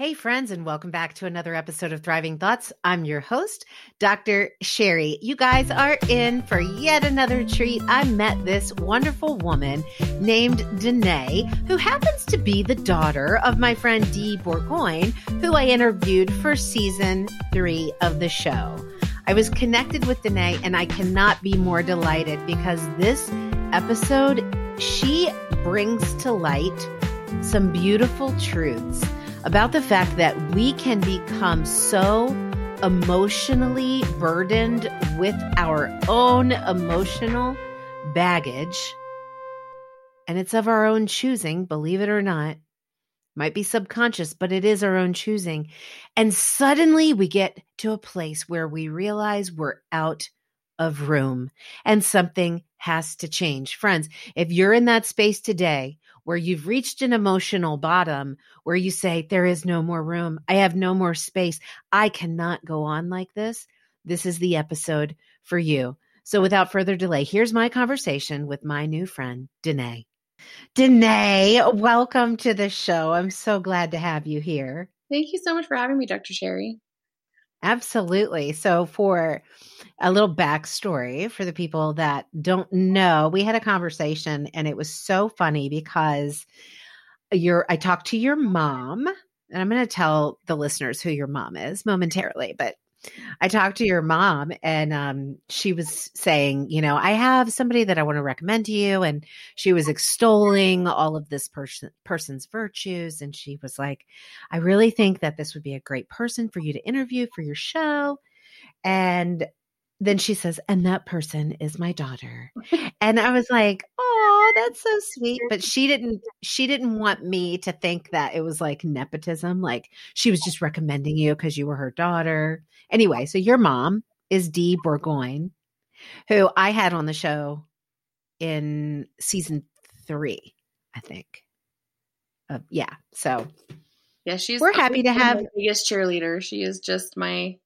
Hey, friends, and welcome back to another episode of Thriving Thoughts. I'm your host, Dr. Sherry. You guys are in for yet another treat. I met this wonderful woman named Danae, who happens to be the daughter of my friend Dee Bourgoin, who I interviewed for season three of the show. I was connected with Danae, and I cannot be more delighted because this episode, she brings to light some beautiful truths about the fact that we can become so emotionally burdened with our own emotional baggage. And it's of our own choosing, believe it or not. Might be subconscious, but it is our own choosing. And suddenly we get to a place where we realize we're out of room and something has to change. Friends, if you're in that space today where you've reached an emotional bottom where you say, There is no more room. I have no more space. I cannot go on like this. This is the episode for you. So, without further delay, here's my conversation with my new friend, Danae. Danae, welcome to the show. I'm so glad to have you here. Thank you so much for having me, Dr. Sherry. Absolutely. So, for a little backstory for the people that don't know, we had a conversation and it was so funny because your I talked to your mom, and I'm going to tell the listeners who your mom is momentarily, but I talked to your mom and um, she was saying, you know, I have somebody that I want to recommend to you. And she was extolling all of this person person's virtues. And she was like, I really think that this would be a great person for you to interview for your show. And then she says, and that person is my daughter. and I was like, oh, that's so sweet. But she didn't, she didn't want me to think that it was like nepotism. Like she was just recommending you because you were her daughter. Anyway, so your mom is Dee burgoyne who I had on the show in season three, I think. Uh, yeah. So yeah, she's we're happy to have the biggest cheerleader. She is just my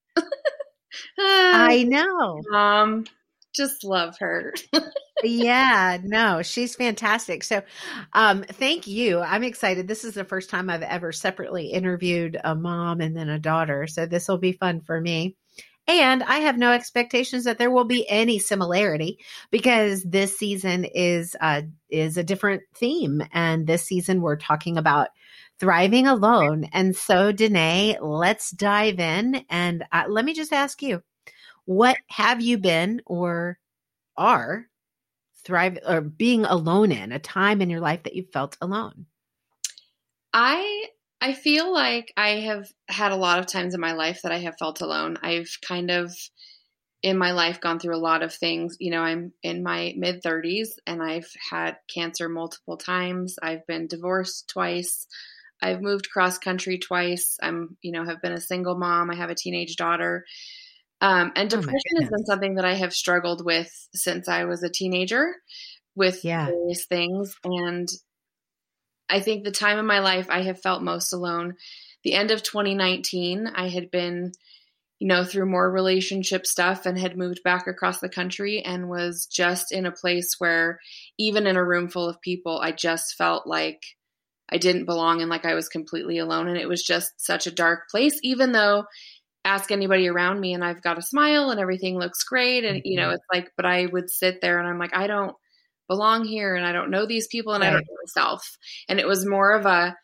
I know. um just love her. yeah, no, she's fantastic. So, um, thank you. I'm excited. This is the first time I've ever separately interviewed a mom and then a daughter. So, this will be fun for me. And I have no expectations that there will be any similarity because this season is uh, is a different theme, and this season we're talking about thriving alone. And so, Danae, let's dive in. And uh, let me just ask you, what have you been or are thrive or being alone in a time in your life that you felt alone? I I feel like I have had a lot of times in my life that I have felt alone. I've kind of in my life gone through a lot of things. You know, I'm in my mid 30s and I've had cancer multiple times. I've been divorced twice. I've moved cross country twice. I'm, you know, have been a single mom. I have a teenage daughter. Um, and oh depression oh has been something that I have struggled with since I was a teenager with yeah. various things. And I think the time in my life I have felt most alone, the end of 2019, I had been, you know, through more relationship stuff and had moved back across the country and was just in a place where, even in a room full of people, I just felt like I didn't belong and like I was completely alone. And it was just such a dark place, even though ask anybody around me and I've got a smile and everything looks great. And, you know, mm-hmm. it's like, but I would sit there and I'm like, I don't belong here and I don't know these people and right. I don't know myself. And it was more of a,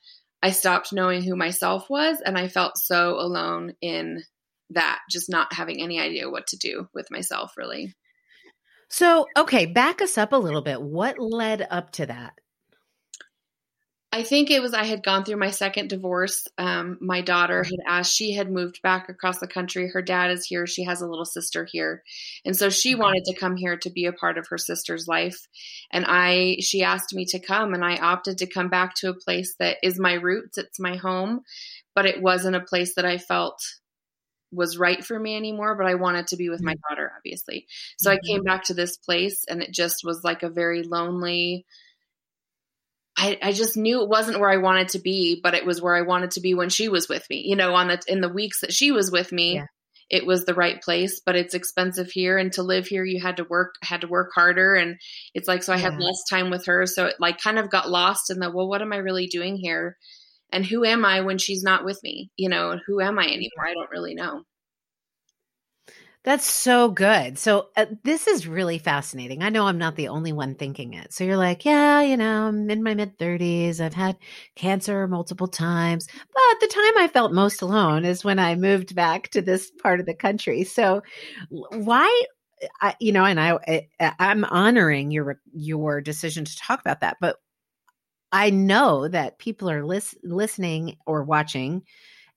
I stopped knowing who myself was and I felt so alone in that, just not having any idea what to do with myself, really. So, okay, back us up a little bit. What led up to that? I think it was I had gone through my second divorce. Um, my daughter had asked, she had moved back across the country. Her dad is here. She has a little sister here. And so she wanted to come here to be a part of her sister's life. And I, she asked me to come, and I opted to come back to a place that is my roots. It's my home, but it wasn't a place that I felt was right for me anymore, but I wanted to be with my mm-hmm. daughter, obviously. So mm-hmm. I came back to this place, and it just was like a very lonely, I, I just knew it wasn't where I wanted to be, but it was where I wanted to be when she was with me. You know, on the in the weeks that she was with me, yeah. it was the right place. But it's expensive here, and to live here, you had to work had to work harder, and it's like so I yeah. had less time with her, so it like kind of got lost in the well, what am I really doing here? and who am I when she's not with me? You know, who am I anymore? I don't really know. That's so good. So uh, this is really fascinating. I know I'm not the only one thinking it. So you're like, yeah, you know, I'm in my mid 30s. I've had cancer multiple times. But the time I felt most alone is when I moved back to this part of the country. So why I, you know, and I, I I'm honoring your your decision to talk about that, but I know that people are lis- listening or watching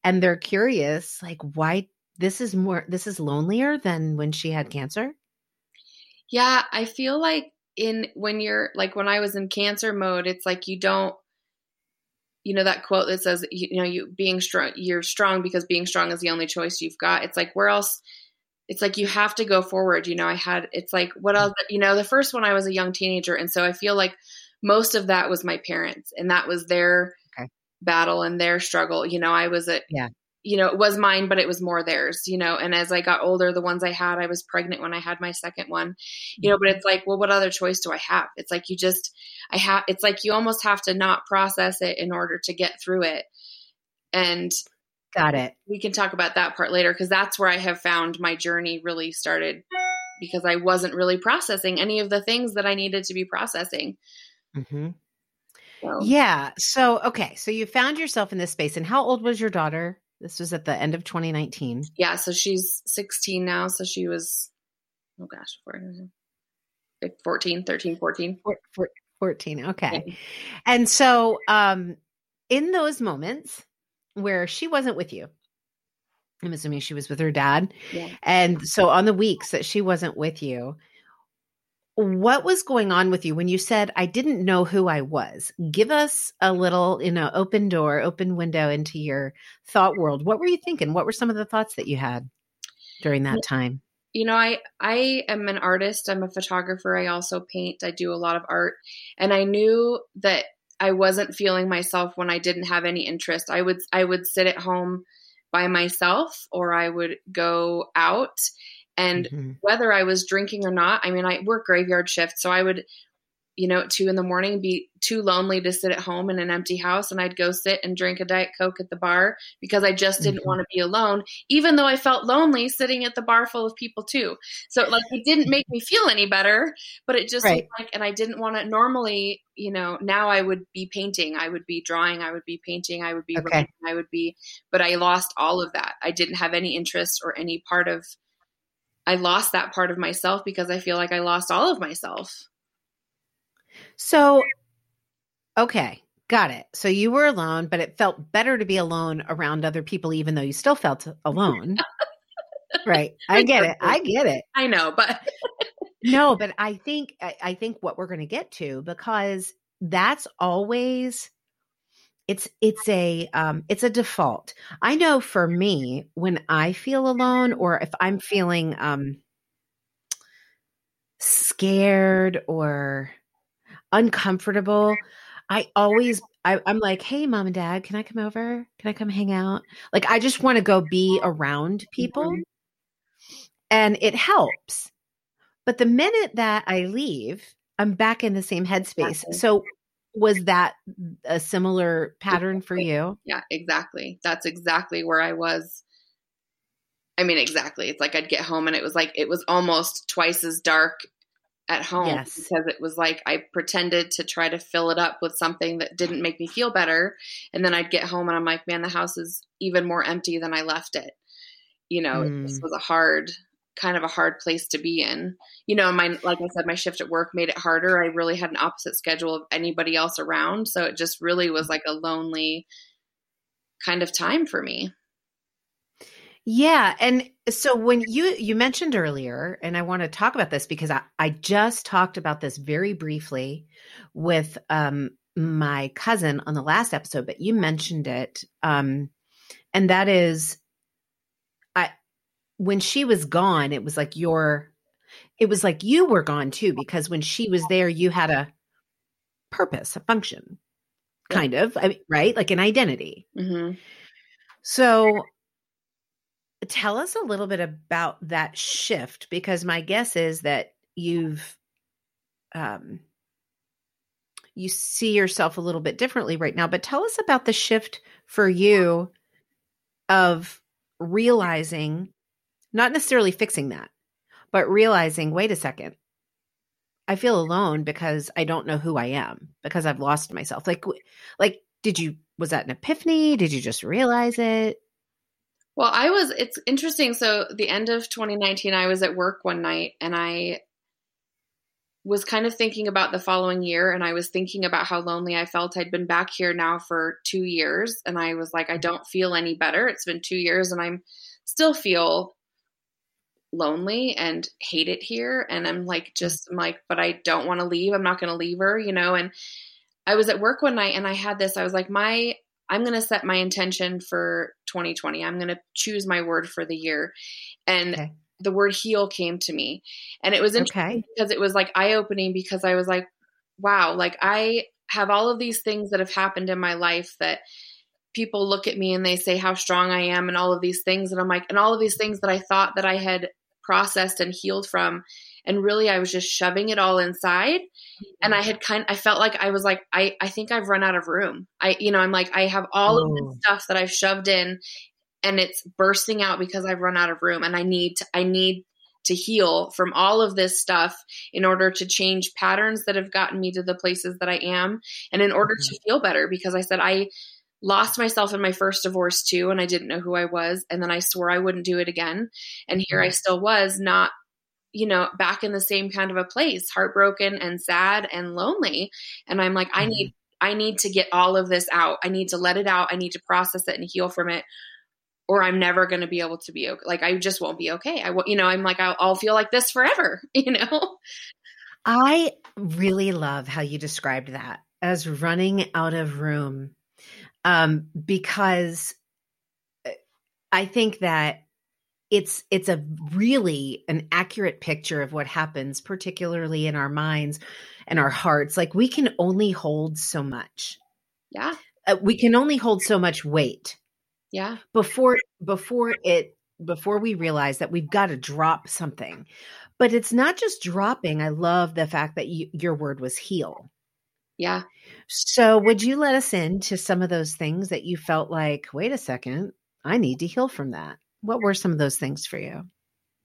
and they're curious like why this is more this is lonelier than when she had cancer? Yeah i feel like in when you're like when i was in cancer mode it's like you don't you know that quote that says you, you know you being strong you're strong because being strong is the only choice you've got. It's like where else it's like you have to go forward you know i had it's like what else you know the first one i was a young teenager and so i feel like most of that was my parents and that was their okay. battle and their struggle you know i was a yeah you know, it was mine, but it was more theirs, you know. And as I got older, the ones I had, I was pregnant when I had my second one, you know, but it's like, well, what other choice do I have? It's like you just, I have, it's like you almost have to not process it in order to get through it. And got it. We can talk about that part later because that's where I have found my journey really started because I wasn't really processing any of the things that I needed to be processing. Mm-hmm. So. Yeah. So, okay. So you found yourself in this space. And how old was your daughter? This was at the end of 2019. Yeah, so she's 16 now. So she was, oh gosh, 14, 13, 14. 14, okay. Yeah. And so um, in those moments where she wasn't with you, I'm assuming she was with her dad. Yeah. And so on the weeks that she wasn't with you, what was going on with you when you said i didn't know who i was give us a little you know open door open window into your thought world. What were you thinking? What were some of the thoughts that you had during that time? you know i i am an artist. I'm a photographer. I also paint. I do a lot of art. And i knew that i wasn't feeling myself when i didn't have any interest. I would i would sit at home by myself or i would go out and mm-hmm. whether I was drinking or not, I mean, I work graveyard shift, so I would, you know, at two in the morning be too lonely to sit at home in an empty house, and I'd go sit and drink a diet coke at the bar because I just didn't mm-hmm. want to be alone, even though I felt lonely sitting at the bar full of people too. So like it didn't make me feel any better, but it just right. like, and I didn't want to. Normally, you know, now I would be painting, I would be drawing, I would be painting, I would be okay. writing, I would be, but I lost all of that. I didn't have any interest or any part of I lost that part of myself because I feel like I lost all of myself. So, okay, got it. So you were alone, but it felt better to be alone around other people, even though you still felt alone. right. I get it. I get it. I know, but no, but I think, I, I think what we're going to get to, because that's always it's it's a um it's a default. I know for me when i feel alone or if i'm feeling um scared or uncomfortable i always I, i'm like hey mom and dad can i come over? Can i come hang out? Like i just want to go be around people. Mm-hmm. and it helps. But the minute that i leave i'm back in the same headspace. So was that a similar pattern for you? Yeah, exactly. That's exactly where I was. I mean, exactly. It's like I'd get home and it was like it was almost twice as dark at home yes. because it was like I pretended to try to fill it up with something that didn't make me feel better. And then I'd get home and I'm like, man, the house is even more empty than I left it. You know, mm. this was a hard kind of a hard place to be in. You know, my like I said, my shift at work made it harder. I really had an opposite schedule of anybody else around, so it just really was like a lonely kind of time for me. Yeah, and so when you you mentioned earlier, and I want to talk about this because I I just talked about this very briefly with um my cousin on the last episode, but you mentioned it, um, and that is when she was gone, it was like your, it was like you were gone too, because when she was there, you had a purpose, a function, kind of, I mean, right? Like an identity. Mm-hmm. So tell us a little bit about that shift, because my guess is that you've, um, you see yourself a little bit differently right now. But tell us about the shift for you of realizing, not necessarily fixing that, but realizing, wait a second, I feel alone because I don't know who I am because I've lost myself. Like, like, did you, was that an epiphany? Did you just realize it? Well, I was, it's interesting. So, the end of 2019, I was at work one night and I was kind of thinking about the following year and I was thinking about how lonely I felt. I'd been back here now for two years and I was like, I mm-hmm. don't feel any better. It's been two years and I'm still feel lonely and hate it here. And I'm like, mm-hmm. just, I'm like, but I don't want to leave. I'm not going to leave her, you know? And I was at work one night and I had this, I was like, my, I'm going to set my intention for 2020. I'm going to choose my word for the year. And okay the word heal came to me. And it was interesting okay. because it was like eye opening because I was like, wow, like I have all of these things that have happened in my life that people look at me and they say how strong I am and all of these things. And I'm like, and all of these things that I thought that I had processed and healed from. And really I was just shoving it all inside. And I had kind I felt like I was like, I, I think I've run out of room. I, you know, I'm like, I have all oh. of this oh. stuff that I've shoved in and it's bursting out because I've run out of room and I need to, I need to heal from all of this stuff in order to change patterns that have gotten me to the places that I am and in order mm-hmm. to feel better because I said I lost myself in my first divorce too and I didn't know who I was and then I swore I wouldn't do it again and here I still was not you know back in the same kind of a place heartbroken and sad and lonely and I'm like mm-hmm. I need I need to get all of this out I need to let it out I need to process it and heal from it or I'm never going to be able to be okay. Like I just won't be okay. I, will you know, I'm like I'll, I'll feel like this forever. You know. I really love how you described that as running out of room, um, because uh, I think that it's it's a really an accurate picture of what happens, particularly in our minds and our hearts. Like we can only hold so much. Yeah, uh, we can only hold so much weight yeah. Before before it before we realize that we've got to drop something. But it's not just dropping. I love the fact that you, your word was heal. Yeah. So, would you let us into some of those things that you felt like, wait a second, I need to heal from that? What were some of those things for you?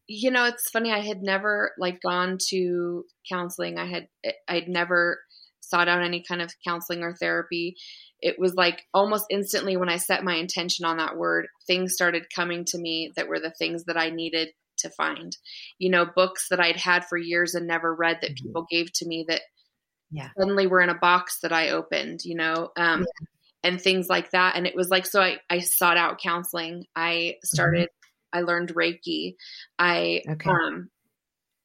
You know, it's funny. I had never like gone to counseling. I had I'd never sought out any kind of counseling or therapy it was like almost instantly when I set my intention on that word, things started coming to me that were the things that I needed to find. You know, books that I'd had for years and never read that mm-hmm. people gave to me that yeah. suddenly were in a box that I opened, you know, um, yeah. and things like that. And it was like, so I, I sought out counseling. I started, mm-hmm. I learned Reiki. I, okay. um,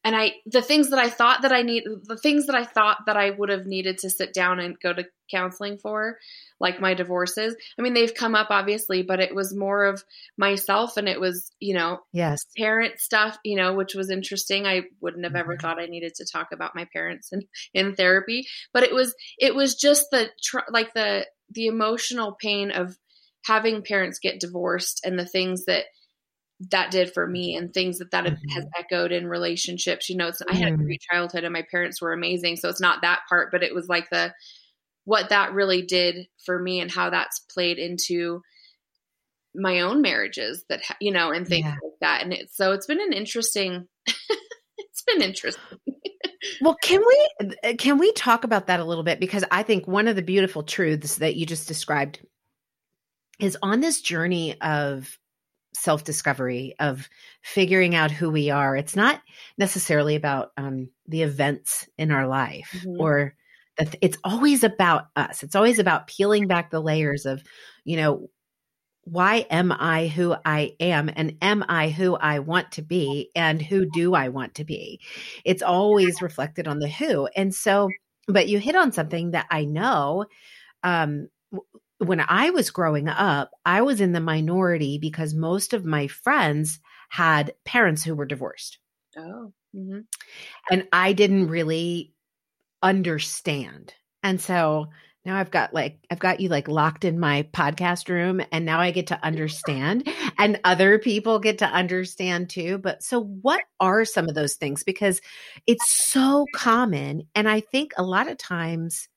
and I the things that I thought that I need the things that I thought that I would have needed to sit down and go to counseling for like my divorces I mean they've come up obviously but it was more of myself and it was you know yes parent stuff you know which was interesting I wouldn't have ever mm-hmm. thought I needed to talk about my parents in in therapy but it was it was just the tr- like the the emotional pain of having parents get divorced and the things that that did for me and things that that mm-hmm. has echoed in relationships you know i had a mm-hmm. great childhood and my parents were amazing so it's not that part but it was like the what that really did for me and how that's played into my own marriages that you know and things yeah. like that and it's so it's been an interesting it's been interesting well can we can we talk about that a little bit because i think one of the beautiful truths that you just described is on this journey of self discovery of figuring out who we are. It's not necessarily about um, the events in our life mm-hmm. or it's always about us. It's always about peeling back the layers of, you know, why am I who I am? And am I who I want to be? And who do I want to be? It's always reflected on the who. And so, but you hit on something that I know um, when I was growing up, I was in the minority because most of my friends had parents who were divorced. Oh. Mm-hmm. And I didn't really understand. And so now I've got like I've got you like locked in my podcast room and now I get to understand and other people get to understand too. But so what are some of those things because it's so common and I think a lot of times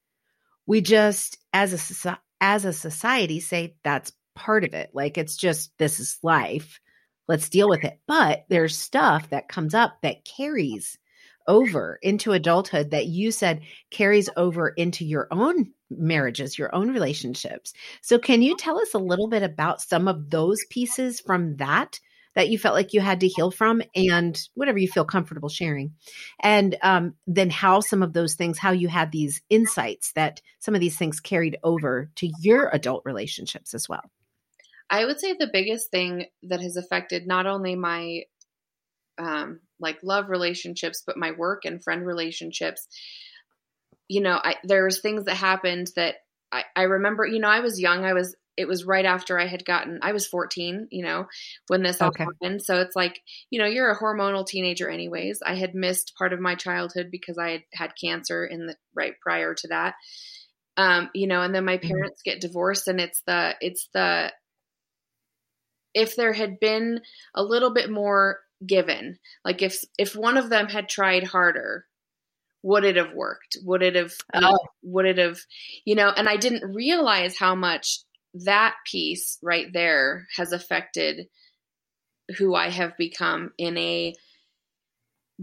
we just as a as a society say that's part of it. Like it's just this is life. Let's deal with it. But there's stuff that comes up that carries over into adulthood that you said carries over into your own marriages, your own relationships. So, can you tell us a little bit about some of those pieces from that that you felt like you had to heal from and whatever you feel comfortable sharing? And um, then how some of those things, how you had these insights that some of these things carried over to your adult relationships as well. I would say the biggest thing that has affected not only my um, like love relationships, but my work and friend relationships. You know, I, there's things that happened that I, I remember. You know, I was young. I was. It was right after I had gotten. I was 14. You know, when this all okay. happened. So it's like, you know, you're a hormonal teenager, anyways. I had missed part of my childhood because I had had cancer in the right prior to that. Um, you know, and then my mm-hmm. parents get divorced, and it's the it's the if there had been a little bit more given. Like if if one of them had tried harder would it have worked? Would it have oh. would it have you know and i didn't realize how much that piece right there has affected who i have become in a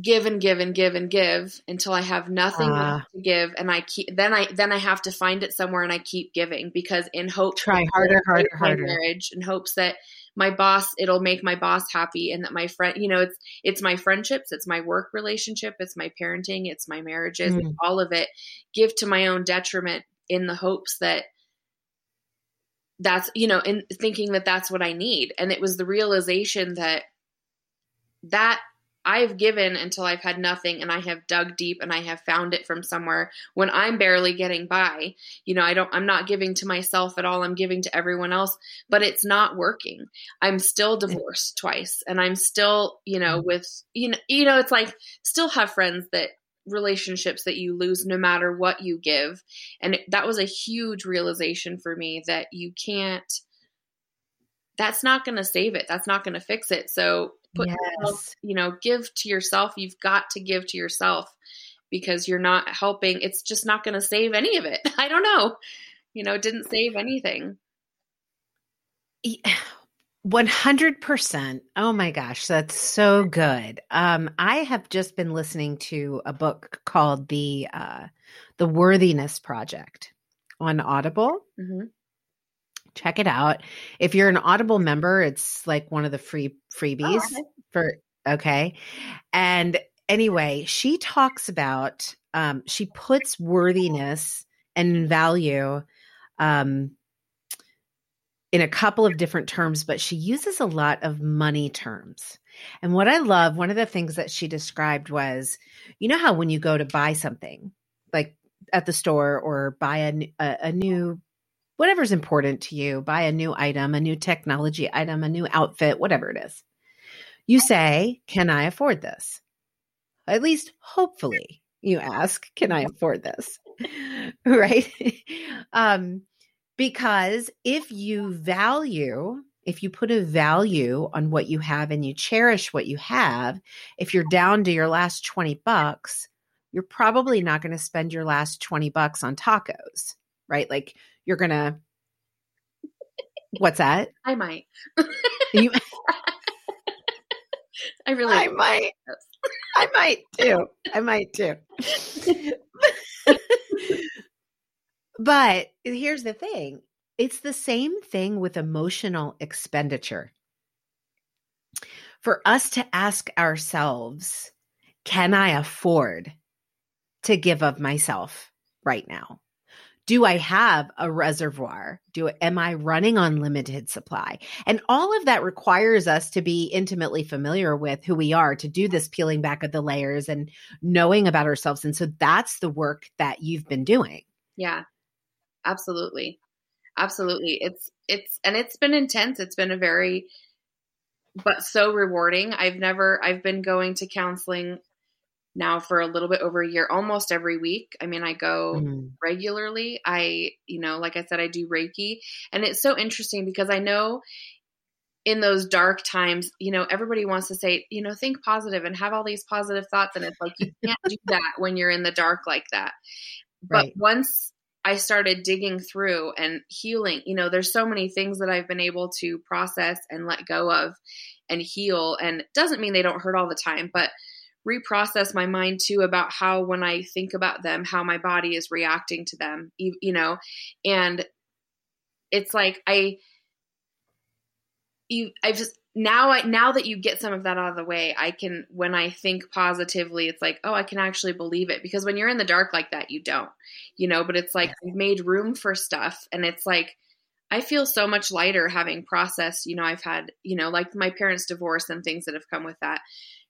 give and give and give and give until I have nothing uh, to give and I keep then I then I have to find it somewhere and I keep giving because in hope try harder harder harder. marriage in hopes that my boss it'll make my boss happy and that my friend you know it's it's my friendships it's my work relationship it's my parenting it's my marriages mm. all of it give to my own detriment in the hopes that that's you know in thinking that that's what i need and it was the realization that that I've given until I've had nothing and I have dug deep and I have found it from somewhere when I'm barely getting by. You know, I don't I'm not giving to myself at all. I'm giving to everyone else, but it's not working. I'm still divorced twice and I'm still, you know, mm. with you know, you know it's like still have friends that relationships that you lose no matter what you give. And that was a huge realization for me that you can't that's not going to save it. That's not going to fix it. So put yes. yourself, you know, give to yourself. You've got to give to yourself because you're not helping. It's just not going to save any of it. I don't know. You know, it didn't save anything. 100%. Oh my gosh, that's so good. Um, I have just been listening to a book called The uh, The Worthiness Project on Audible. Mm-hmm check it out. If you're an Audible member, it's like one of the free freebies oh, for okay. And anyway, she talks about um, she puts worthiness and value um, in a couple of different terms, but she uses a lot of money terms. And what I love, one of the things that she described was, you know how when you go to buy something, like at the store or buy a, a, a new whatever's important to you, buy a new item, a new technology item, a new outfit, whatever it is. You say, Can I afford this? At least, hopefully, you ask, Can I afford this? right? um, because if you value, if you put a value on what you have and you cherish what you have, if you're down to your last 20 bucks, you're probably not going to spend your last 20 bucks on tacos, right? Like you're gonna what's that? I might. You i really i might. I might too. I might too. But here's the thing. It's the same thing with emotional expenditure. For us to ask ourselves can i afford to give of myself right now do I have a reservoir? Do am I running on limited supply? And all of that requires us to be intimately familiar with who we are to do this peeling back of the layers and knowing about ourselves. And so that's the work that you've been doing. Yeah. Absolutely. Absolutely. It's it's and it's been intense. It's been a very but so rewarding. I've never I've been going to counseling now for a little bit over a year, almost every week. I mean, I go mm. regularly. I, you know, like I said, I do Reiki. And it's so interesting because I know in those dark times, you know, everybody wants to say, you know, think positive and have all these positive thoughts. And it's like, you can't do that when you're in the dark like that. But right. once I started digging through and healing. You know, there's so many things that I've been able to process and let go of and heal. And it doesn't mean they don't hurt all the time, but reprocess my mind too about how when I think about them, how my body is reacting to them, you, you know, and it's like I, you, I've just now I now that you get some of that out of the way, I can when I think positively, it's like, oh, I can actually believe it. Because when you're in the dark like that, you don't. You know, but it's like. I've made room for stuff and it's like I feel so much lighter having processed, you know, I've had, you know, like my parents' divorce and things that have come with that.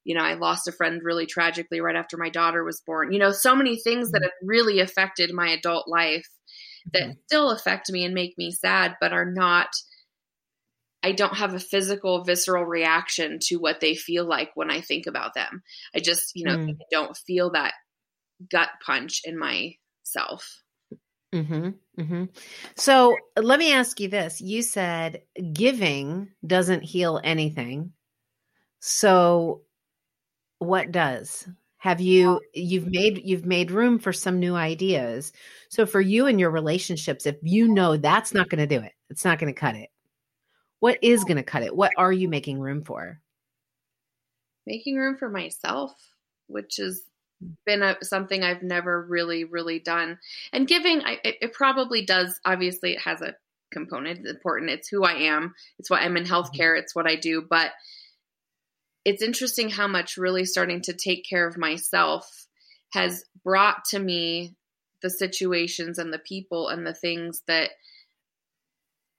You know, I lost a friend really tragically right after my daughter was born. You know, so many things that mm-hmm. have really affected my adult life that mm-hmm. still affect me and make me sad, but are not I don't have a physical, visceral reaction to what they feel like when I think about them. I just, you know, mm. don't feel that gut punch in myself. Mm-hmm, mm-hmm. So let me ask you this. You said giving doesn't heal anything. So what does? Have you you've made you've made room for some new ideas. So for you and your relationships, if you know that's not going to do it, it's not going to cut it what is going to cut it? What are you making room for? Making room for myself, which has been a, something I've never really, really done. And giving, I, it, it, probably does. Obviously, it has a component. It's important. It's who I am. It's what I'm in mm-hmm. healthcare. It's what I do. But it's interesting how much really starting to take care of myself has brought to me the situations and the people and the things that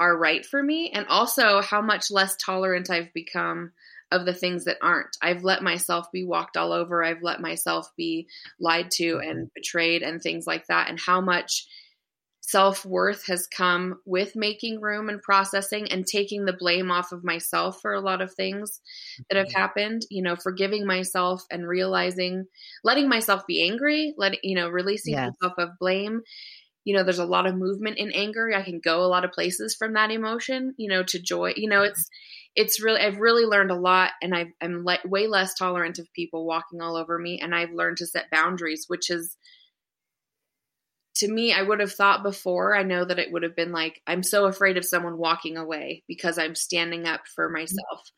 are right for me and also how much less tolerant I've become of the things that aren't. I've let myself be walked all over. I've let myself be lied to and mm-hmm. betrayed and things like that and how much self-worth has come with making room and processing and taking the blame off of myself for a lot of things that have mm-hmm. happened you know forgiving myself and realizing letting myself be angry letting you know releasing yes. myself of blame you know there's a lot of movement in anger i can go a lot of places from that emotion you know to joy you know it's it's really i've really learned a lot and i am le- way less tolerant of people walking all over me and i've learned to set boundaries which is to me i would have thought before i know that it would have been like i'm so afraid of someone walking away because i'm standing up for myself.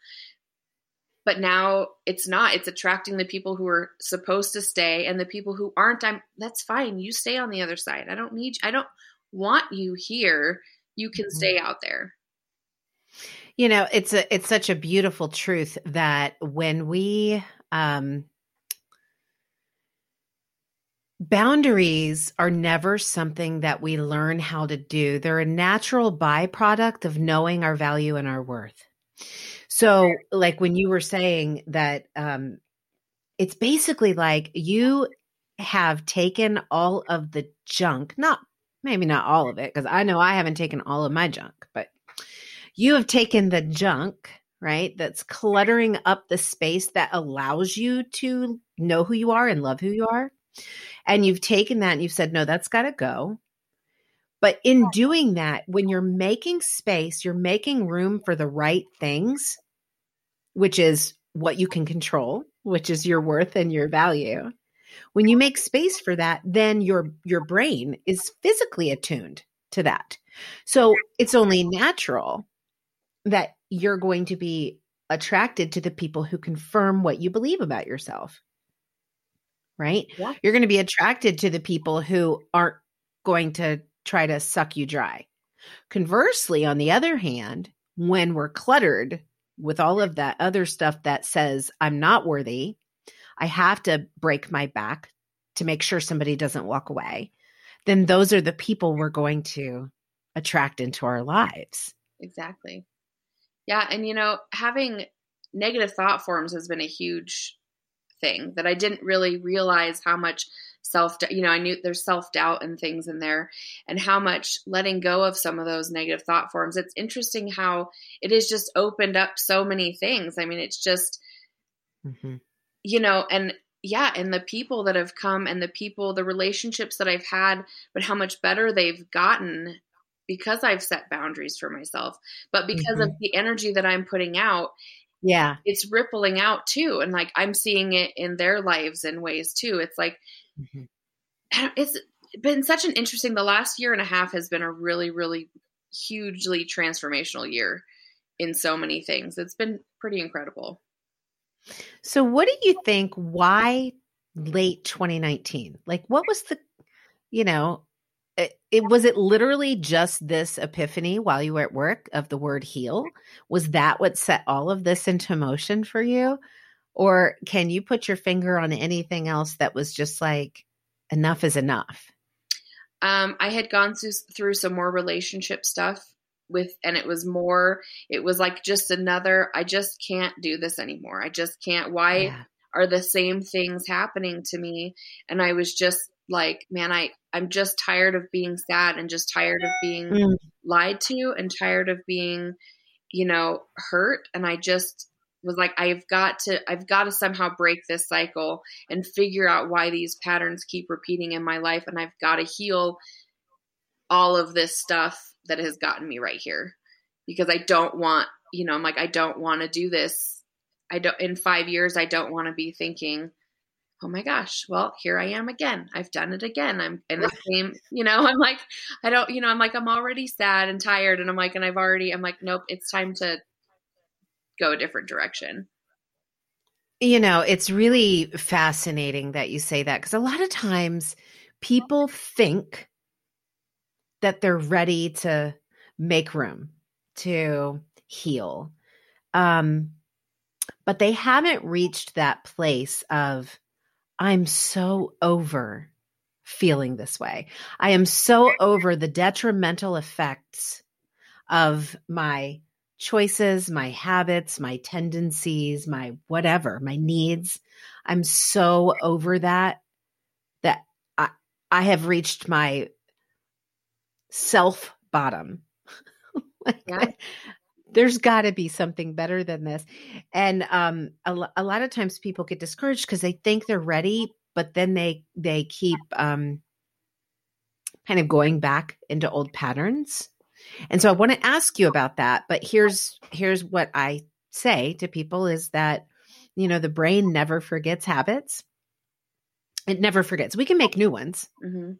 But now it's not. It's attracting the people who are supposed to stay and the people who aren't. I'm that's fine. You stay on the other side. I don't need i don't want you here. You can mm-hmm. stay out there. You know it's a it's such a beautiful truth that when we um boundaries are never something that we learn how to do they're a natural byproduct of knowing our value and our worth so, like when you were saying that, um, it's basically like you have taken all of the junk, not maybe not all of it, because I know I haven't taken all of my junk, but you have taken the junk, right? That's cluttering up the space that allows you to know who you are and love who you are. And you've taken that and you've said, no, that's got to go. But in doing that, when you're making space, you're making room for the right things which is what you can control, which is your worth and your value. When you make space for that, then your your brain is physically attuned to that. So it's only natural that you're going to be attracted to the people who confirm what you believe about yourself. Right? Yeah. You're going to be attracted to the people who aren't going to try to suck you dry. Conversely, on the other hand, when we're cluttered with all of that other stuff that says I'm not worthy, I have to break my back to make sure somebody doesn't walk away, then those are the people we're going to attract into our lives. Exactly. Yeah. And, you know, having negative thought forms has been a huge thing that I didn't really realize how much self you know i knew there's self doubt and things in there and how much letting go of some of those negative thought forms it's interesting how it has just opened up so many things i mean it's just mm-hmm. you know and yeah and the people that have come and the people the relationships that i've had but how much better they've gotten because i've set boundaries for myself but because mm-hmm. of the energy that i'm putting out yeah it's rippling out too and like i'm seeing it in their lives in ways too it's like mm-hmm. it's been such an interesting. The last year and a half has been a really, really hugely transformational year in so many things. It's been pretty incredible. So, what do you think? Why late 2019? Like, what was the, you know, it, it, was it literally just this epiphany while you were at work of the word heal? Was that what set all of this into motion for you? Or can you put your finger on anything else that was just like enough is enough? Um, I had gone through, through some more relationship stuff with, and it was more, it was like just another, I just can't do this anymore. I just can't. Why yeah. are the same things happening to me? And I was just like, man, I, I'm just tired of being sad and just tired of being mm. lied to and tired of being, you know, hurt. And I just, was like I've got to I've got to somehow break this cycle and figure out why these patterns keep repeating in my life and I've got to heal all of this stuff that has gotten me right here because I don't want, you know, I'm like I don't want to do this. I don't in 5 years I don't want to be thinking oh my gosh, well, here I am again. I've done it again. I'm in the same, you know, I'm like, I don't, you know, I'm like, I'm already sad and tired. And I'm like, and I've already, I'm like, nope, it's time to go a different direction. You know, it's really fascinating that you say that because a lot of times people think that they're ready to make room to heal. Um, but they haven't reached that place of, I'm so over feeling this way. I am so over the detrimental effects of my choices, my habits, my tendencies, my whatever, my needs. I'm so over that that I I have reached my self bottom. like, yeah. There's got to be something better than this. And um a, a lot of times people get discouraged because they think they're ready, but then they they keep um kind of going back into old patterns and so I want to ask you about that, but here's here's what I say to people is that you know the brain never forgets habits. It never forgets. We can make new ones. Mm-hmm.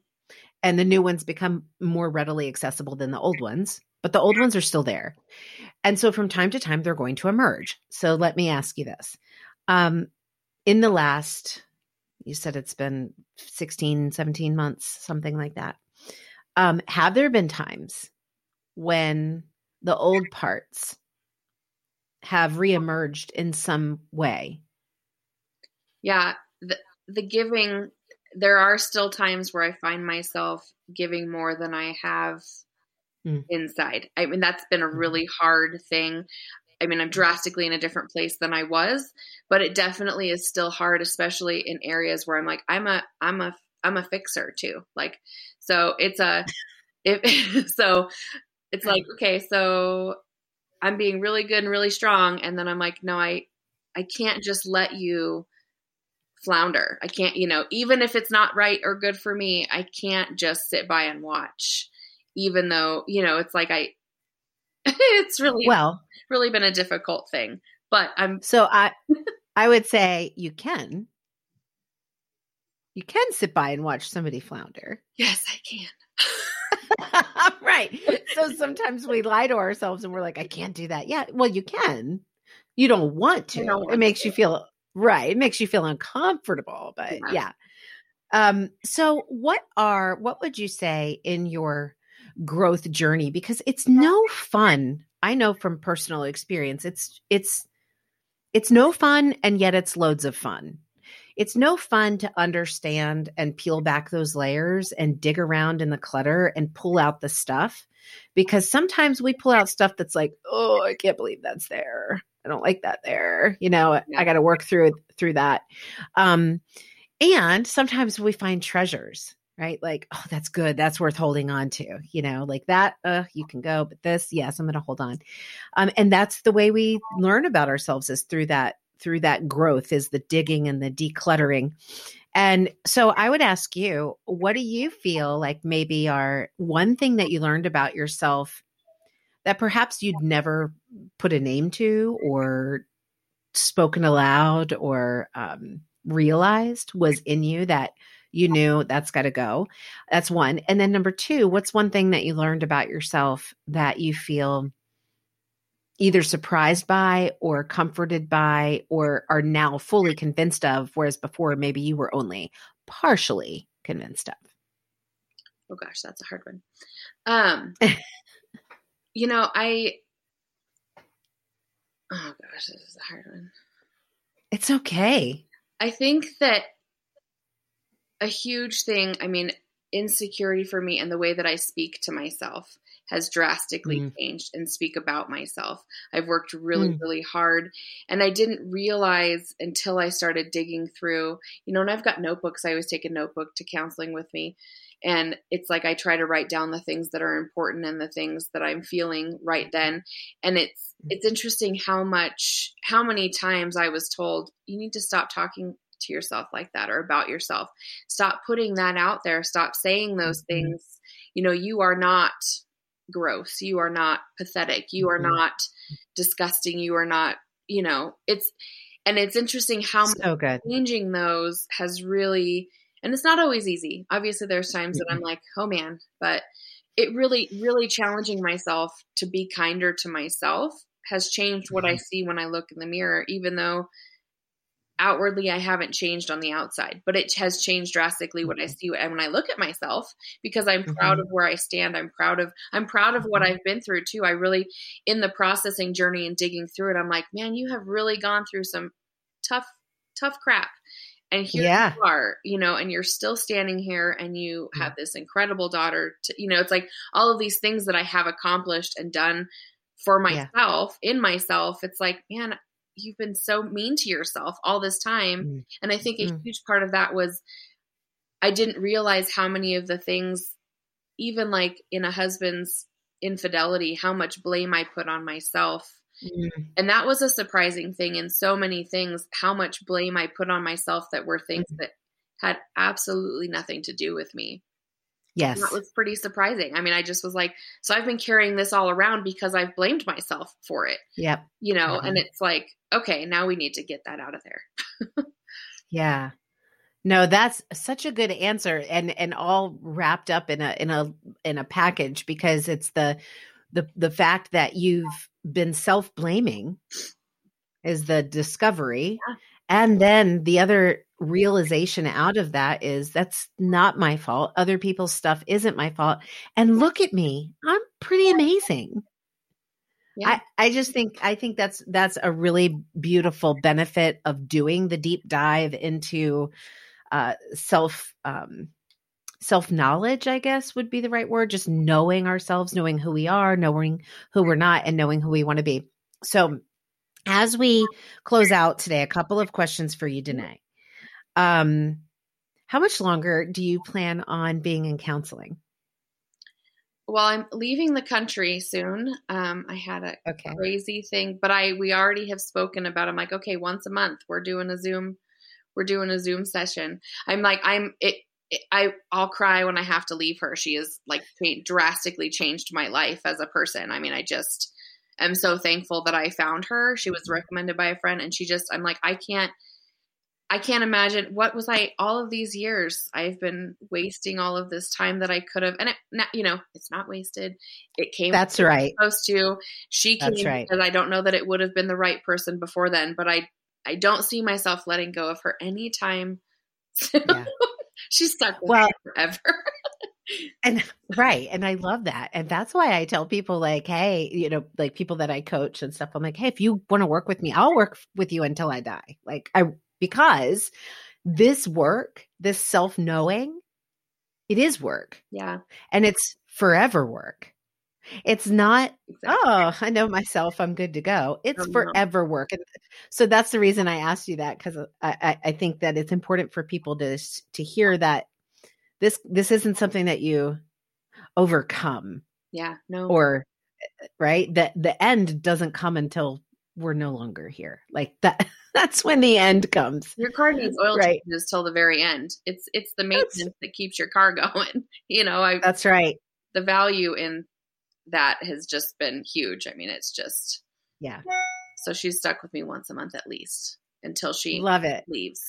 And the new ones become more readily accessible than the old ones, but the old ones are still there. And so from time to time they're going to emerge. So let me ask you this. Um in the last you said it's been 16 17 months something like that um, have there been times when the old parts have reemerged in some way. Yeah, the, the giving, there are still times where I find myself giving more than I have mm. inside. I mean, that's been a mm-hmm. really hard thing. I mean, I'm drastically in a different place than I was, but it definitely is still hard, especially in areas where I'm like, I'm a, I'm a, I'm a fixer too. Like, so it's a, if, so it's like, okay, so I'm being really good and really strong. And then I'm like, no, I, I can't just let you flounder. I can't, you know, even if it's not right or good for me, I can't just sit by and watch, even though, you know, it's like I, it's really, well, really been a difficult thing. But I'm, so I, I would say you can. You can sit by and watch somebody flounder. Yes, I can. right. So sometimes we lie to ourselves and we're like, I can't do that. Yeah. Well, you can. You don't want to. Don't want it makes to. you feel right. It makes you feel uncomfortable. But yeah. yeah. Um, so what are what would you say in your growth journey? Because it's no fun. I know from personal experience, it's it's it's no fun and yet it's loads of fun it's no fun to understand and peel back those layers and dig around in the clutter and pull out the stuff because sometimes we pull out stuff that's like, oh, I can't believe that's there. I don't like that there. You know, yeah. I got to work through through that. Um, and sometimes we find treasures, right? Like, oh, that's good. That's worth holding on to. You know, like that. Uh, you can go, but this, yes, I'm going to hold on. Um, and that's the way we learn about ourselves is through that through that growth is the digging and the decluttering. And so I would ask you, what do you feel like maybe are one thing that you learned about yourself that perhaps you'd never put a name to or spoken aloud or um, realized was in you that you knew that's got to go. That's one. And then number two, what's one thing that you learned about yourself that you feel either surprised by or comforted by or are now fully convinced of, whereas before maybe you were only partially convinced of? Oh gosh, that's a hard one. Um, you know, I, oh gosh, this is a hard one. It's okay. I think that a huge thing, I mean, insecurity for me and the way that I speak to myself has drastically mm. changed and speak about myself. I've worked really, mm. really hard. And I didn't realize until I started digging through, you know, and I've got notebooks. I always take a notebook to counseling with me. And it's like I try to write down the things that are important and the things that I'm feeling right then. And it's mm. it's interesting how much how many times I was told, you need to stop talking to yourself like that or about yourself. Stop putting that out there. Stop saying those mm-hmm. things. You know, you are not gross. You are not pathetic. You are mm-hmm. not disgusting. You are not, you know, it's, and it's interesting how so good. changing those has really, and it's not always easy. Obviously, there's times that I'm like, oh man, but it really, really challenging myself to be kinder to myself has changed what I mm-hmm. see when I look in the mirror, even though outwardly I haven't changed on the outside, but it has changed drastically when I mm-hmm. see and when I look at myself because I'm proud mm-hmm. of where I stand. I'm proud of I'm proud of what mm-hmm. I've been through too. I really in the processing journey and digging through it, I'm like, man, you have really gone through some tough tough crap. And here yeah. you are, you know, and you're still standing here and you have this incredible daughter to, you know, it's like all of these things that I have accomplished and done for myself yeah. in myself. It's like, man, you've been so mean to yourself all this time. Mm. And I think a mm. huge part of that was I didn't realize how many of the things, even like in a husband's infidelity, how much blame I put on myself. Mm. And that was a surprising thing in so many things, how much blame I put on myself that were things mm. that had absolutely nothing to do with me. Yes. And that was pretty surprising. I mean, I just was like, so I've been carrying this all around because I've blamed myself for it. Yep. You know, mm-hmm. and it's like, okay, now we need to get that out of there. yeah. No, that's such a good answer and and all wrapped up in a in a in a package because it's the the the fact that you've been self-blaming is the discovery. Yeah. And then the other realization out of that is that's not my fault. Other people's stuff isn't my fault. And look at me. I'm pretty amazing. Yeah. I, I just think I think that's that's a really beautiful benefit of doing the deep dive into uh, self um, self knowledge. I guess would be the right word. Just knowing ourselves, knowing who we are, knowing who we're not, and knowing who we want to be. So, as we close out today, a couple of questions for you, Danae. Um, how much longer do you plan on being in counseling? Well, I'm leaving the country soon. Um, I had a okay. crazy thing, but I we already have spoken about. I'm like, okay, once a month we're doing a Zoom, we're doing a Zoom session. I'm like, I'm it. it I I'll cry when I have to leave her. She has like drastically changed my life as a person. I mean, I just am so thankful that I found her. She was mm-hmm. recommended by a friend, and she just I'm like, I can't I can't imagine what was I all of these years I've been wasting all of this time that I could have and it you know it's not wasted it came That's right supposed to she came That's right. because I don't know that it would have been the right person before then but I I don't see myself letting go of her anytime yeah. she's stuck with well, forever and right and i love that and that's why i tell people like hey you know like people that i coach and stuff i'm like hey if you want to work with me i'll work with you until i die like i because this work, this self knowing, it is work. Yeah. And it's forever work. It's not, exactly. oh, I know myself, I'm good to go. It's forever work. And so that's the reason I asked you that because I, I think that it's important for people to to hear that this this isn't something that you overcome. Yeah, no. Or right? That the end doesn't come until we're no longer here. Like that that's when the end comes. Your car needs oil right. changes till the very end. It's it's the maintenance that's, that keeps your car going. You know, I That's right. The value in that has just been huge. I mean, it's just Yeah. So she's stuck with me once a month at least until she love it leaves.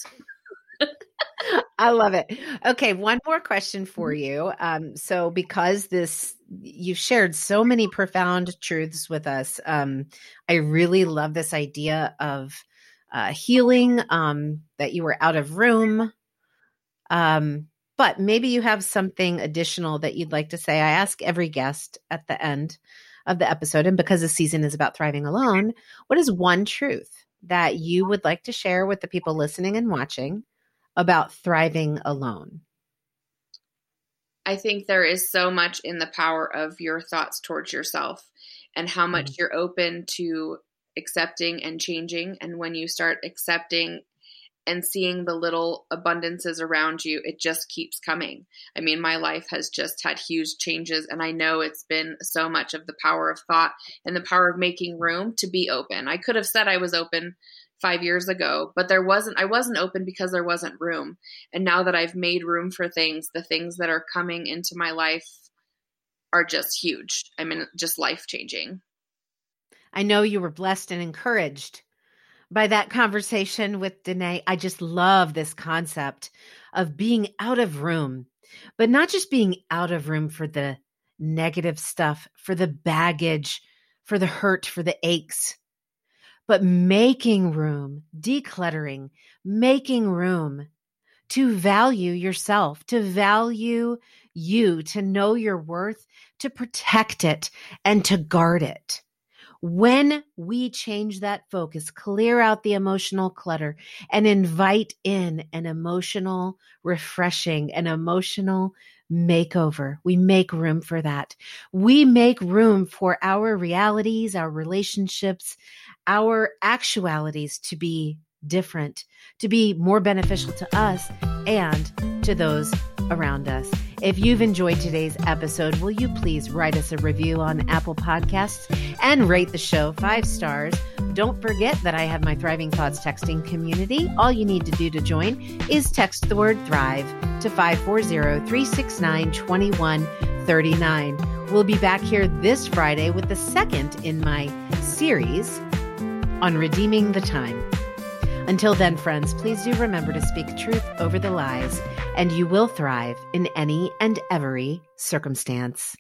I love it. Okay, one more question for mm-hmm. you. Um, so, because this, you've shared so many profound truths with us. Um, I really love this idea of uh, healing. Um, that you were out of room. Um, but maybe you have something additional that you'd like to say. I ask every guest at the end of the episode, and because the season is about thriving alone, what is one truth that you would like to share with the people listening and watching about thriving alone? I think there is so much in the power of your thoughts towards yourself and how much mm-hmm. you're open to accepting and changing. And when you start accepting and seeing the little abundances around you, it just keeps coming. I mean, my life has just had huge changes, and I know it's been so much of the power of thought and the power of making room to be open. I could have said I was open five years ago, but there wasn't, I wasn't open because there wasn't room. And now that I've made room for things, the things that are coming into my life are just huge. I mean, just life changing. I know you were blessed and encouraged by that conversation with Danae. I just love this concept of being out of room, but not just being out of room for the negative stuff, for the baggage, for the hurt, for the aches, but making room, decluttering, making room to value yourself, to value you, to know your worth, to protect it, and to guard it. When we change that focus, clear out the emotional clutter, and invite in an emotional refreshing, an emotional makeover. We make room for that. We make room for our realities, our relationships, our actualities to be different, to be more beneficial to us and to those around us. If you've enjoyed today's episode, will you please write us a review on Apple Podcasts and rate the show five stars? Don't forget that I have my Thriving Thoughts texting community. All you need to do to join is text the word thrive to 540 369 2139. We'll be back here this Friday with the second in my series on redeeming the time. Until then, friends, please do remember to speak truth over the lies, and you will thrive in any and every circumstance.